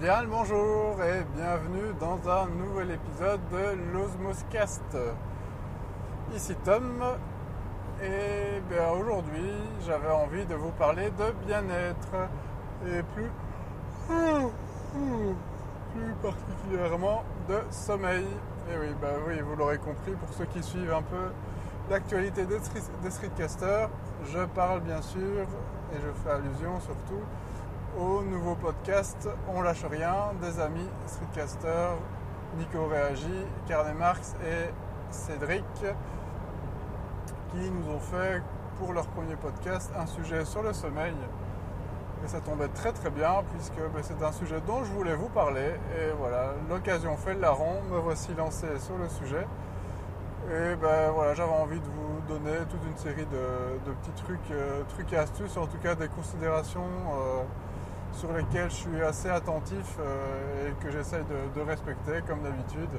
Bien le bonjour et bienvenue dans un nouvel épisode de l'Osmoscast. Ici Tom et bien aujourd'hui j'avais envie de vous parler de bien-être et plus, plus particulièrement de sommeil. Et oui, bah oui, vous l'aurez compris pour ceux qui suivent un peu l'actualité des, des streetcasters, je parle bien sûr et je fais allusion surtout au nouveau podcast On lâche rien des amis streetcasters Nico Réagi, Carnet Marx et Cédric qui nous ont fait pour leur premier podcast un sujet sur le sommeil. Et ça tombait très très bien puisque ben, c'est un sujet dont je voulais vous parler. Et voilà, l'occasion fait le larron, me voici lancé sur le sujet. Et ben voilà, j'avais envie de vous donner toute une série de, petits trucs, euh, trucs et astuces, en tout cas des considérations euh, sur lesquelles je suis assez attentif euh, et que j'essaye de, respecter comme d'habitude.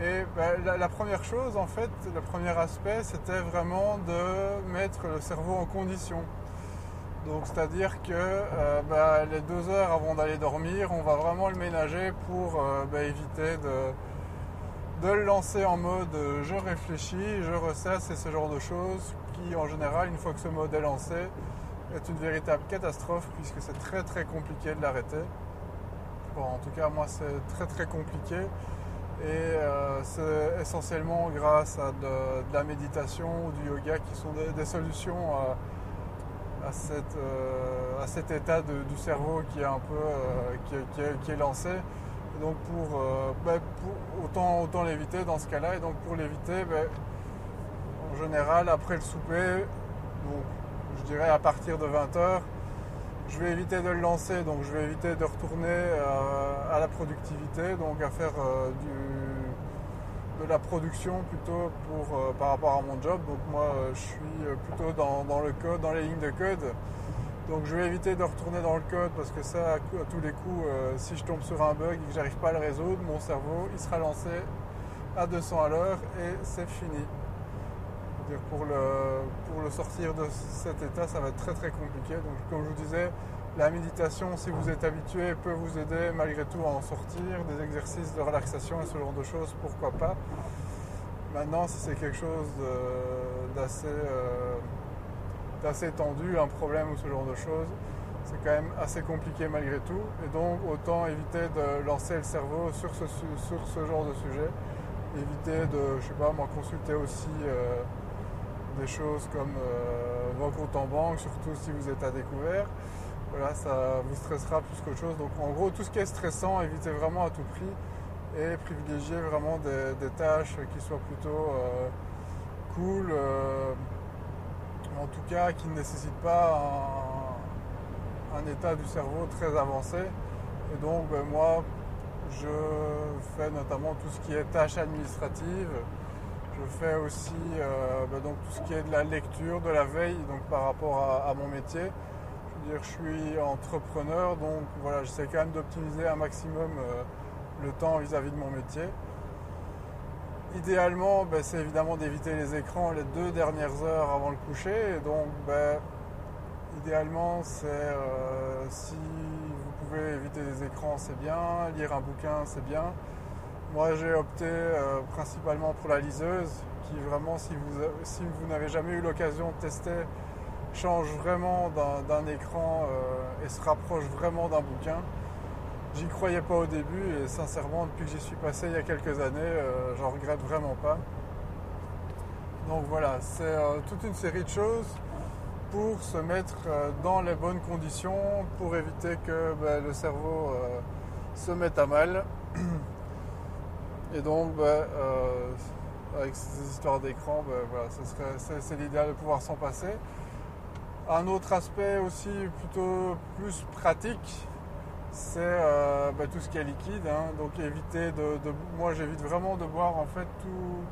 Et ben, la, première chose, en fait, le premier aspect, c'était vraiment de mettre le cerveau en condition. Donc, c'est-à-dire que euh, ben, les deux heures avant d'aller dormir, on va vraiment le ménager pour euh, ben, éviter de, de, le lancer en mode je réfléchis, je ressasse et ce genre de choses qui, en général, une fois que ce mode est lancé, une véritable catastrophe puisque c'est très très compliqué de l'arrêter. Bon, en tout cas, moi, c'est très très compliqué. Et euh, c'est essentiellement grâce à de, la méditation ou du yoga qui sont des, solutions à, cette, euh, à, cet état du cerveau qui est un peu euh, qui, est, lancé. donc ben, pour, autant, autant l'éviter dans ce cas-là. Et donc pour l'éviter, ben, en général après le souper, je dirais à partir de 20h, je vais éviter de le lancer, donc je vais éviter de retourner euh, à la productivité, donc à faire euh, de la production plutôt pour, euh, par rapport à mon job. Donc moi je suis plutôt dans, le code, dans les lignes de code. Donc je vais éviter de retourner dans le code parce que ça, à, tous les coups, si je tombe sur un bug et que j'arrive pas à le résoudre, mon cerveau il sera lancé à 200 à l'heure et c'est fini pour le, sortir de cet état, ça va être très très compliqué. Donc comme je vous disais, la méditation, si vous êtes habitué, peut vous aider malgré tout à en sortir. Des exercices de relaxation et ce genre de choses, pourquoi pas. Maintenant, si c'est quelque chose d'assez euh, tendu, un problème ou ce genre de choses, c'est quand même assez compliqué malgré tout. Et donc, autant éviter de lancer le cerveau sur ce, genre de sujet. Éviter de, je sais pas, moi, consulter aussi euh, des choses comme euh, vos comptes en banque, surtout si vous êtes à découvert. Voilà, ça vous stressera plus qu'autre chose. Donc en gros, tout ce qui est stressant, évitez vraiment à tout prix et privilégiez vraiment des, tâches qui soient plutôt euh, cool, euh, en tout cas qui ne nécessitent pas un, état du cerveau très avancé. Et donc ben, moi, je fais notamment tout ce qui est tâches administratives, je fais aussi euh, bah, donc, tout ce qui est de la lecture, de la veille, donc par rapport à, mon métier. Je veux dire, je suis entrepreneur, donc voilà, j'essaie quand même d'optimiser un maximum euh, le temps vis-à-vis de mon métier. Idéalement, bah, c'est évidemment d'éviter les écrans les deux dernières heures avant le coucher. Et donc, bah, idéalement, c'est euh, si vous pouvez éviter les écrans, c'est bien. Lire un bouquin, c'est bien. Moi, j'ai opté euh, principalement pour la liseuse, qui vraiment, si vous, n'avez jamais eu l'occasion de tester, change vraiment d'un écran euh, et se rapproche vraiment d'un bouquin. J'y croyais pas au début et sincèrement, depuis que j'y suis passé il y a quelques années, euh, j'en regrette vraiment pas. Donc voilà, c'est toute une série de choses pour se mettre dans les bonnes conditions, pour éviter que ben, le cerveau se mette à mal. Et donc, bah, euh, avec ces histoires d'écran, bah, c'est l'idéal de pouvoir s'en passer. Un autre aspect aussi plutôt plus pratique, c'est euh, bah, tout ce qui est liquide. Hein. donc éviter de, moi j'évite vraiment de boire en fait tout,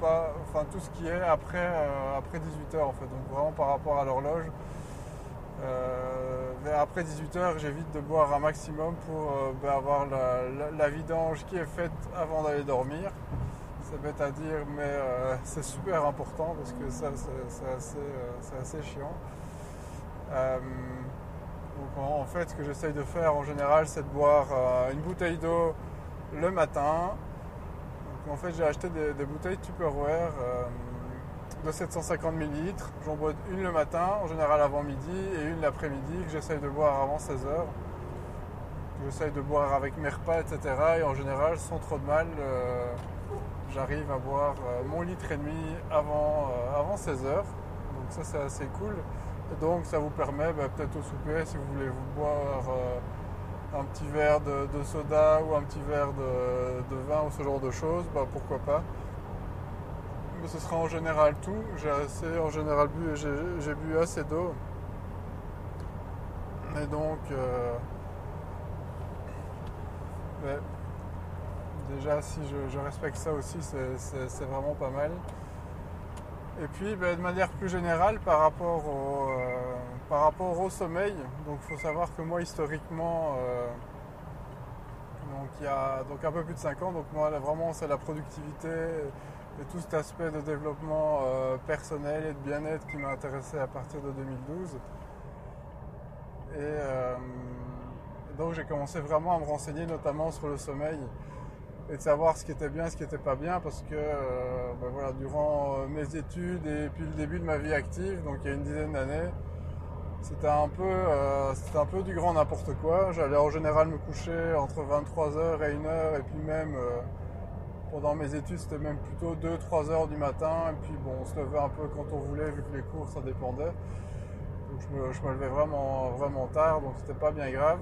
pas, enfin, tout ce qui est après, euh, après 18h en fait. Donc vraiment par rapport à l'horloge. Euh, après 18h, j'évite de boire un maximum pour euh, ben, avoir la, vidange qui est faite avant d'aller dormir. C'est bête à dire, mais euh, c'est super important parce que ça, c'est assez, chiant. Donc en, fait, ce que j'essaye de faire en général, c'est de boire une bouteille d'eau le matin. Donc en fait, j'ai acheté des, bouteilles Tupperware de 750 ml. J'en bois une le matin, en général avant midi, et une l'après-midi que j'essaye de boire avant 16 h J'essaye de boire avec mes repas, etc. Et en général, sans trop de mal, euh, j'arrive à boire mon litre et demi avant, avant 16 h Donc ça, c'est assez cool. Donc ça vous permet bah, peut-être au souper, si vous voulez vous boire euh, un petit verre de, soda ou un petit verre de, vin ou ce genre de choses, bah, pourquoi pas. Ce sera en général tout. J'ai assez en général bu j'ai bu assez d'eau. Et donc euh, déjà si je respecte ça aussi c'est vraiment pas mal. Et puis ben, de manière plus générale par rapport au, euh, par rapport au sommeil, donc il faut savoir que moi historiquement, euh, donc il y a donc un peu plus de 5 ans, donc moi vraiment c'est la productivité et tout cet aspect de développement euh, personnel et de bien-être qui m'a intéressé à partir de 2012. et donc j'ai commencé vraiment à me renseigner notamment sur le sommeil et de savoir ce qui était bien, ce qui n'était pas bien, parce que euh, ben voilà, durant euh, mes études et puis le début de ma vie active, donc il y a une dizaine d'années, c'était un euh, un peu du grand n'importe quoi. J'allais en général me coucher entre 23h et 1h, et puis même pendant mes études, c'était même plutôt 2-3 h du matin, et puis bon, on se levait un peu quand on voulait, vu que les cours ça dépendait. Donc je me, levais vraiment, vraiment tard, donc c'était pas bien grave.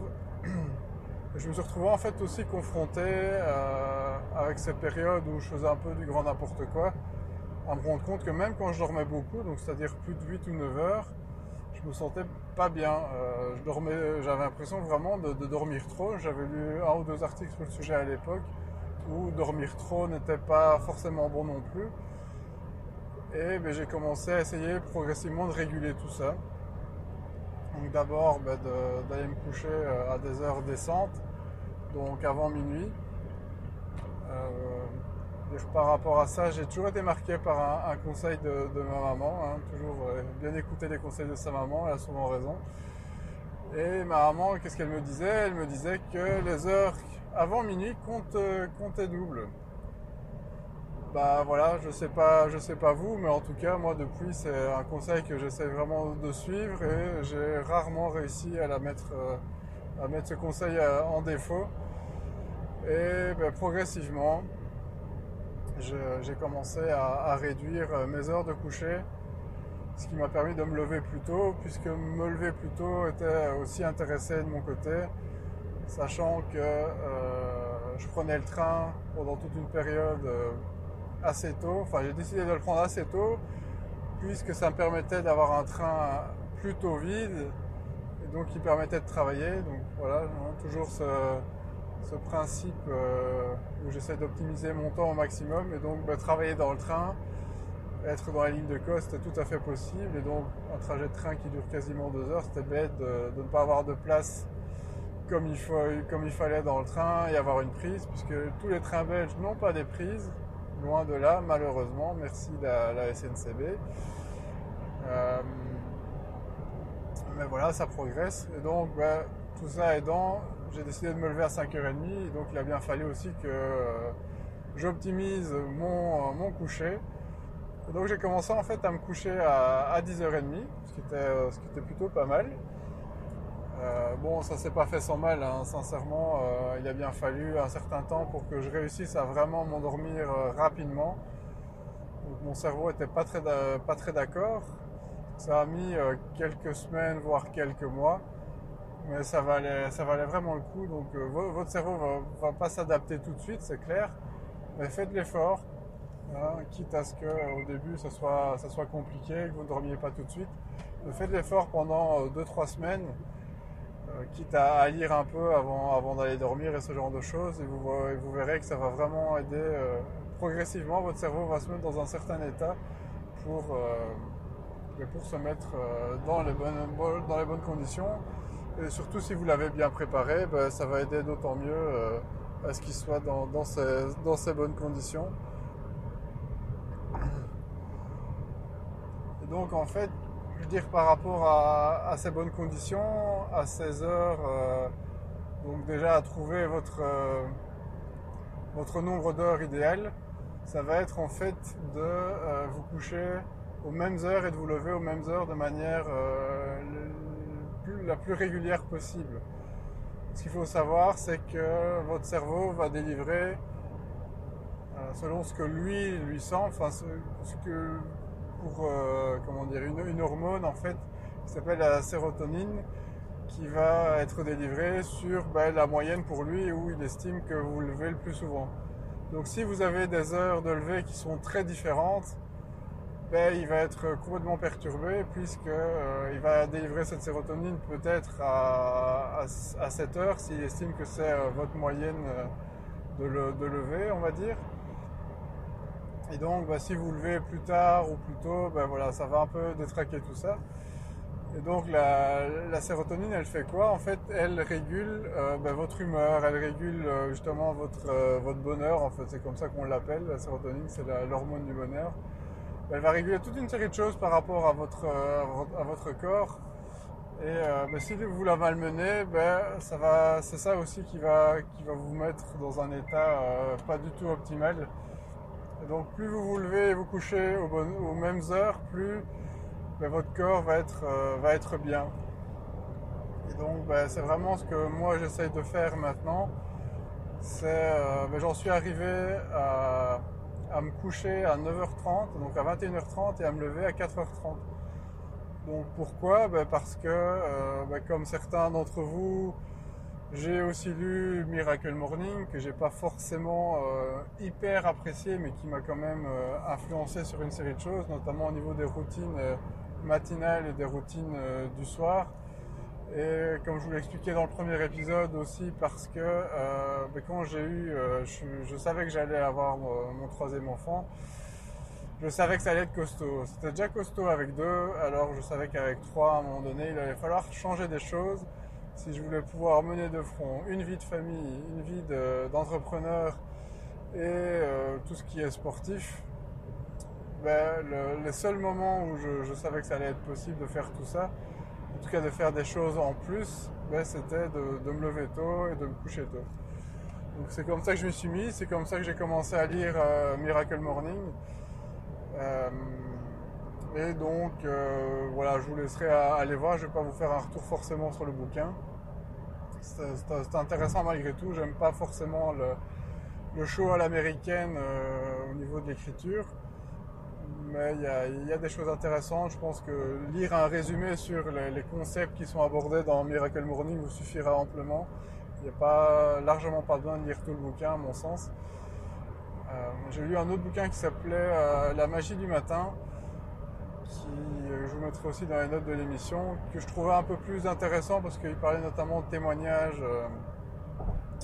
je me suis retrouvé en fait aussi confronté euh, avec cette période où je faisais un peu du grand n'importe quoi, à me rendre compte que même quand je dormais beaucoup, donc c'est-à-dire plus de 8 ou 9 heures, je me sentais pas bien. Euh, j'avais l'impression vraiment de, dormir trop. J'avais lu un ou deux articles sur le sujet à l'époque dormir trop n'était pas forcément bon non plus. Et ben, j'ai commencé à essayer progressivement de réguler tout ça. Donc d'abord ben, d'aller me coucher euh, à des heures décentes, donc avant minuit. Euh, par rapport à ça, j'ai toujours été marqué par un, conseil de, ma maman, hein. toujours euh, bien écouter les conseils de sa maman, elle a souvent raison. Et ma maman, qu'est-ce qu'elle me disait? Elle me disait que les heures avant minuit comptaient double bah voilà, je sais pas, je sais pas vous, mais en tout cas moi depuis c'est un conseil que j'essaie vraiment de suivre et j'ai rarement réussi à la mettre, euh, à mettre ce conseil euh, en défaut. Et ben, progressivement, j'ai commencé à, réduire euh, mes heures de coucher, ce qui m'a permis de me lever plus tôt, puisque me lever plus tôt était aussi intéressé de mon côté, sachant que je prenais le train pendant toute une période assez tôt. Enfin, j'ai décidé de le prendre assez tôt, puisque ça me permettait d'avoir un train plutôt vide, et donc qui permettait de travailler. Donc voilà, hein, toujours ce, principe euh, où j'essaie d'optimiser mon temps au maximum, et donc bah, travailler dans le train, être dans la ligne de coste c'était tout à fait possible. Et donc un trajet de train qui dure quasiment deux heures, c'était bête de, ne pas avoir de place comme il, fallait dans le train et avoir une prise, puisque tous les trains belges n'ont pas des prises. Loin de là, malheureusement. Merci la, la SNCB. Euh, mais voilà, ça progresse. Et donc, ben, tout ça aidant, j'ai décidé de me lever à 5h30. donc, il a bien fallu aussi que euh, j'optimise mon, mon coucher. donc, j'ai commencé en fait à me coucher à, 10h30, ce qui, était, ce qui était plutôt pas mal. Euh, bon, ça s'est pas fait sans mal, hein. sincèrement. Euh, il a bien fallu un certain temps pour que je réussisse à vraiment m'endormir euh, rapidement. mon cerveau était pas très, d'accord. Ça a mis quelques semaines, voire quelques mois, mais ça valait, ça valait vraiment le coup. Donc, votre cerveau va, va pas s'adapter tout de suite, c'est clair, mais faites l'effort. Hein, quitte à ce qu'au début ça soit, ça soit compliqué, que vous ne dormiez pas tout de suite. faites l'effort pendant 2-3 semaines quitte à, lire un peu avant, d'aller dormir et ce genre de choses, et vous, verrez que ça va vraiment aider euh, progressivement, votre cerveau va se mettre dans un certain état pour, euh, pour se mettre dans, les bonnes, dans les bonnes conditions. Et surtout si vous l'avez bien préparé, ben, ça va aider d'autant mieux à ce qu'il soit dans, dans, ces, dans bonnes conditions. Donc en fait, dire par rapport à, ces bonnes conditions, à ces heures, euh, donc déjà à trouver votre, euh, votre nombre d'heures idéal, ça va être en fait de euh, vous coucher aux mêmes heures et de vous lever aux mêmes heures de manière la plus régulière possible. Ce qu'il faut savoir, c'est que votre cerveau va délivrer selon ce que lui lui sent, enfin ce que pour euh, comment dire, une, hormone en fait qui s'appelle la sérotonine qui va être délivrée sur ben, la moyenne pour lui où il estime que vous levez le plus souvent. Donc si vous avez des heures de lever qui sont très différentes, ben, il va être complètement perturbé puisqu'il euh, va délivrer cette sérotonine peut-être à, à, 7 heures s'il estime que c'est euh, votre moyenne de, de lever, on va dire. Et donc, bah, si vous levez plus tard ou plus tôt, bah, voilà, ça va un peu détraquer tout ça. Et donc, la, sérotonine, elle fait quoi? En fait, elle régule euh, bah, votre humeur, elle régule euh, justement votre, euh, votre bonheur. En fait, c'est comme ça qu'on l'appelle. La sérotonine, c'est l'hormone du bonheur. Elle va réguler toute une série de choses par rapport à votre, à votre corps. Et si vous la malmenez, va, c'est ça aussi qui va, qui va vous mettre dans un état pas du tout optimal donc plus vous vous levez et vous couchez aux, mêmes heures, plus ben, votre corps va être, euh, va être bien. Et donc ben, c'est vraiment ce que moi j'essaye de faire maintenant. C'est, euh, ben, j'en suis arrivé à, me coucher à 9h30, donc à 21h30 et à me lever à 4h30. Donc pourquoi? Parce que euh, comme certains d'entre vous j'ai aussi lu Miracle Morning, que j'ai pas forcément euh, hyper apprécié, mais qui m'a quand même euh, influencé sur une série de choses, notamment au niveau des routines euh, matinales et des routines du soir. Et comme je vous l'ai expliqué dans le premier épisode aussi, parce que ben, quand j'ai eu, je, savais que j'allais avoir mon troisième enfant, je savais que ça allait être costaud. C'était déjà costaud avec deux, alors je savais qu'avec trois, à un moment donné, il allait falloir changer des choses si je voulais pouvoir mener de front une vie de famille, une vie d'entrepreneur et euh, tout ce qui est sportif, ben, les seuls moments où je, savais que ça allait être possible de faire tout ça, en tout cas de faire des choses en plus, ben, c'était de, me lever tôt et de me coucher tôt. Donc c'est comme ça que je me suis mis, c'est comme ça que j'ai commencé à lire euh, Miracle Morning. Euh, et donc voilà, je vous laisserai aller voir, je ne vais pas vous faire un retour forcément sur le bouquin. C'est intéressant malgré tout, j'aime pas forcément le, show à l'américaine euh, au niveau de l'écriture. Mais il y, a, des choses intéressantes. Je pense que lire un résumé sur les, concepts qui sont abordés dans Miracle Morning vous suffira amplement. Il n'y a pas, largement pas besoin de lire tout le bouquin à mon sens. Euh, j'ai lu un autre bouquin qui s'appelait La magie du matin qui euh, je vous mettrai aussi dans les notes de l'émission, que je trouvais un peu plus intéressant parce qu'il parlait notamment de témoignages euh,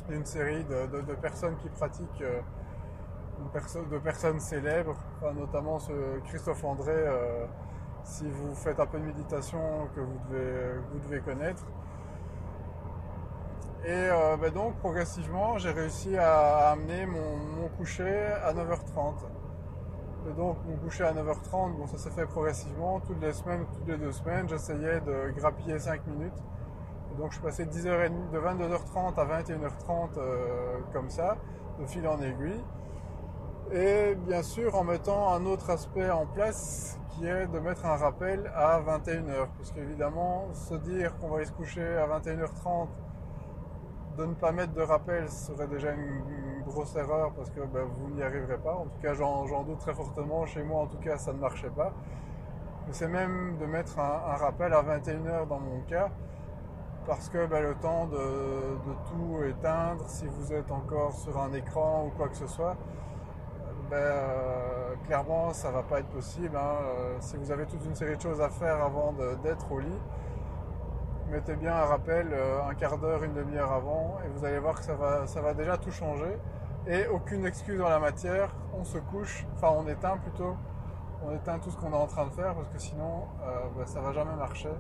d'une série de, personnes qui pratiquent, euh, de personnes célèbres, notamment ce Christophe André, si vous faites un peu de méditation que vous devez, vous devez connaître. Et ben donc progressivement, j'ai réussi à amener mon coucher à 9h30. Et donc, mon coucher à 9h30, bon, ça s'est fait progressivement. Toutes les semaines, toutes les deux semaines, j'essayais de grappiller 5 minutes. Et donc, je passais 10h30, de 22h30 à 21h30 euh, comme ça, de fil en aiguille. Et bien sûr, en mettant un autre aspect en place qui est de mettre un rappel à 21h. Parce qu'évidemment, se dire qu'on va aller se coucher à 21h30 de ne pas mettre de rappel serait déjà une, grosse erreur parce que ben, vous n'y arriverez pas. En tout cas, j'en doute très fortement. Chez moi, en tout cas, ça ne marchait pas. c'est même de mettre un, rappel à 21h dans mon cas parce que ben, le temps de, tout éteindre, si vous êtes encore sur un écran ou quoi que ce soit, ben, euh, clairement, ça va pas être possible. Hein. Euh, si vous avez toute une série de choses à faire avant d'être au lit, mettez bien un rappel euh, un quart d'heure, une demi-heure avant et vous allez voir que ça va, ça va déjà tout changer. Et aucune excuse en la matière, on se couche, enfin on éteint plutôt, on éteint tout ce qu'on est en train de faire parce que sinon euh, bah, ça va jamais marcher.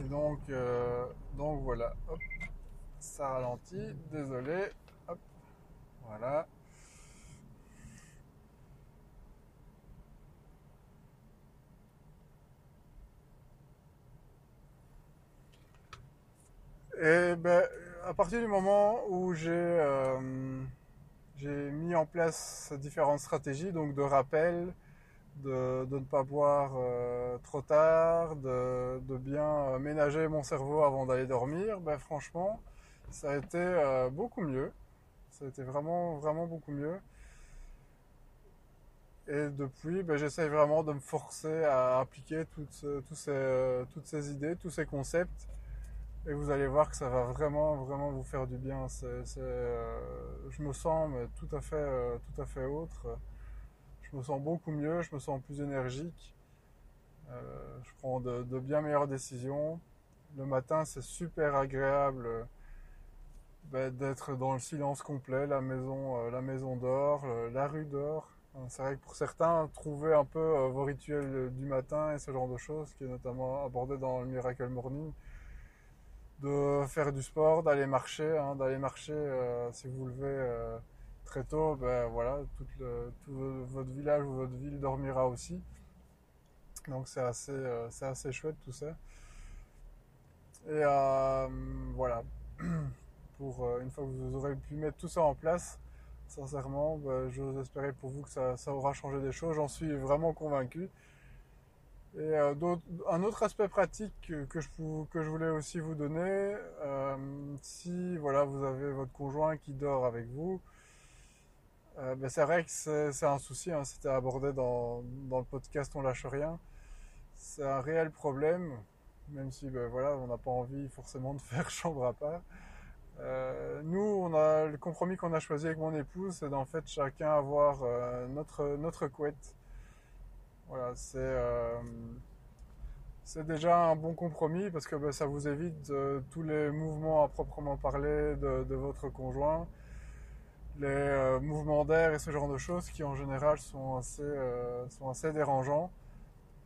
Et donc, euh, donc voilà, hop, ça ralentit, désolé, hop, voilà. Et ben, à partir du moment où j'ai euh, j'ai mis en place différentes stratégies, donc de rappel, de, ne pas boire euh, trop tard, de, bien ménager mon cerveau avant d'aller dormir, ben franchement, ça a été euh, beaucoup mieux. Ça a été vraiment, vraiment beaucoup mieux. Et depuis, ben, j'essaye vraiment de me forcer à appliquer toutes, toutes, ces, toutes ces idées, tous ces concepts. Et vous allez voir que ça va vraiment, vraiment vous faire du bien. Euh, je me sens tout, à fait, euh, tout à fait autre. Je me sens beaucoup mieux, je me sens plus énergique. Euh, je prends de, bien meilleures décisions. Le matin, c'est super agréable ben, d'être dans le silence complet. La maison, la maison dort, la rue dort. C'est vrai que pour certains, trouver un peu vos rituels du matin et ce genre de choses, qui est notamment abordé dans le Miracle Morning, de faire du sport, d'aller marcher, hein, d'aller marcher euh, si vous levez euh, très tôt, ben voilà, tout, votre village ou votre ville dormira aussi. Donc c'est assez, euh, c'est assez chouette tout ça. Et voilà, pour une fois que vous aurez pu mettre tout ça en place, sincèrement, ben, j'ose espérer pour vous que ça, ça aura changé des choses. J'en suis vraiment convaincu. Et euh, un autre aspect pratique que je, voulais aussi vous donner, euh, si voilà vous avez votre conjoint qui dort avec vous, euh, ben c'est vrai que c'est un souci, hein, c'était abordé dans, le podcast On lâche rien. C'est un réel problème, même si ben, voilà on n'a pas envie forcément de faire chambre à part. Nous, on a le compromis qu'on a choisi avec mon épouse, c'est d'en fait chacun avoir notre couette voilà, c'est euh, déjà un bon compromis parce que ben, ça vous évite tous les mouvements à proprement parler de, votre conjoint, les euh, mouvements d'air et ce genre de choses qui en général sont assez, euh, sont assez dérangeants.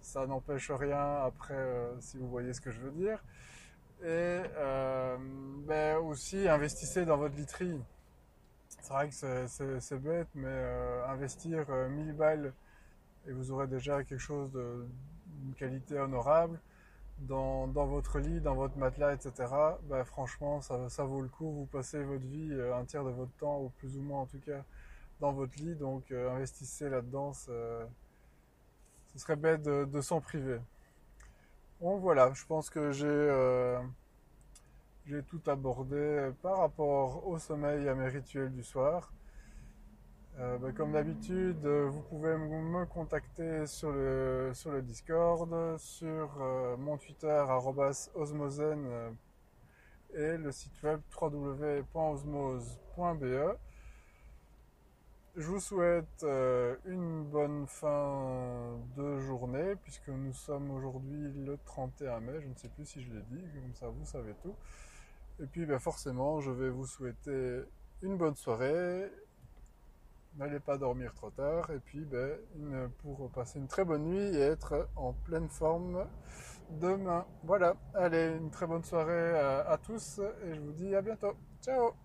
Ça n'empêche rien après, euh, si vous voyez ce que je veux dire. Et ben, aussi investissez dans votre literie. C'est vrai que c'est bête, mais investir 1000 balles et vous aurez déjà quelque chose d'une qualité honorable dans, votre lit, dans votre matelas, etc. Bah, franchement, ça, vaut le coup. Vous passez votre vie, euh, un tiers de votre temps, ou plus ou moins en tout cas, dans votre lit. Donc euh, investissez là-dedans. Ce serait bête de, s'en priver. Bon voilà, je pense que j'ai euh, j'ai tout abordé par rapport au sommeil et à mes rituels du soir. Euh, bah, comme d'habitude, euh, vous pouvez me contacter sur le, sur le Discord, sur euh, mon Twitter osmosen et le site web www.osmose.be. Je vous souhaite une bonne fin de journée puisque nous sommes aujourd'hui le 31 mai, je ne sais plus si je l'ai dit, comme ça vous savez tout. Et puis ben, forcément, je vais vous souhaiter une bonne soirée n'allez pas dormir trop tard et puis ben, pour passer une très bonne nuit et être en pleine forme demain. Voilà, allez, une très bonne soirée à, à tous et je vous dis à bientôt. Ciao